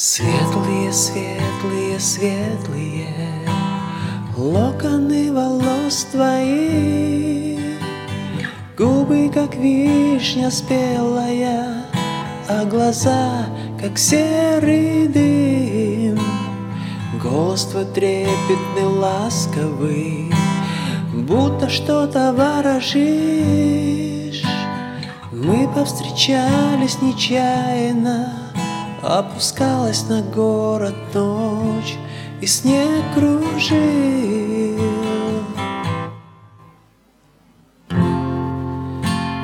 Светлые, светлые, светлые Локоны волос твои. Губы, как вишня спелая А глаза, как серый дым. Голос твой трепетный, ласковый Будто что-то ворожишь. Мы повстречались нечаянно Опускалась на город ночь И снег кружил.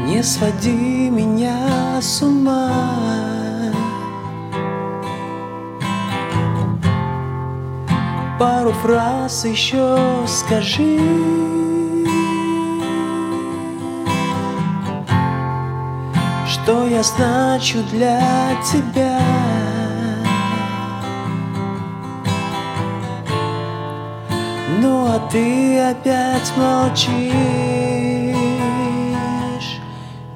Не своди меня с ума. Пару фраз еще скажи. Что я значу для тебя Ну а ты опять молчишь.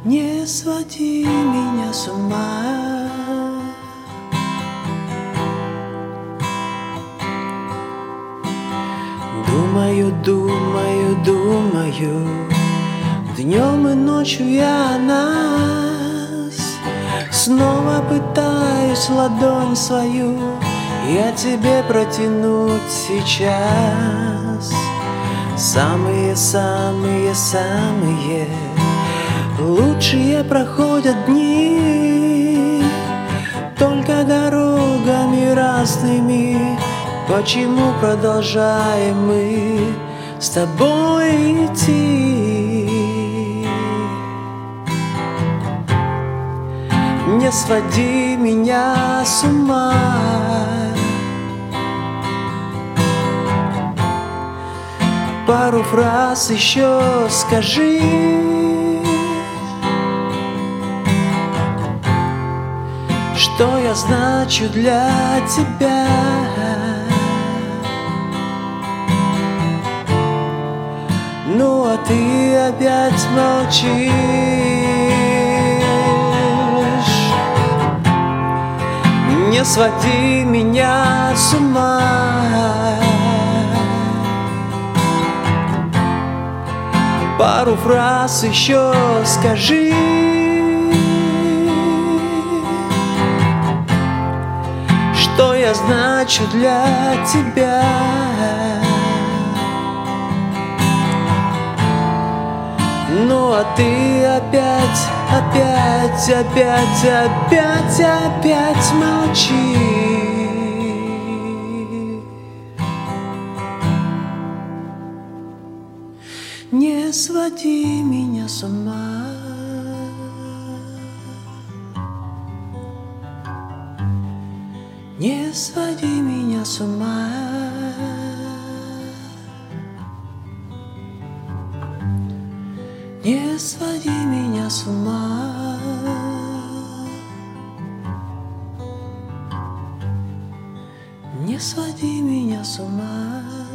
Не своди меня с ума. Думаю, думаю, думаю Днем и ночью я о нас. Снова пытаюсь ладонь свою Я тебе протянуть сейчас Самые-самые-самые Лучшие проходят дни Только дорогами разными Почему продолжаем мы с тобой идти? Не своди меня с ума Пару фраз еще скажи. Что я значу для тебя? Ну а ты опять молчишь. Не своди меня с ума Пару фраз еще скажи Что я значу для тебя Ну а ты опять, опять, опять, опять, опять молчи. Не своди меня с ума. Не своди меня с ума. Не своди меня с ума Не своди меня с ума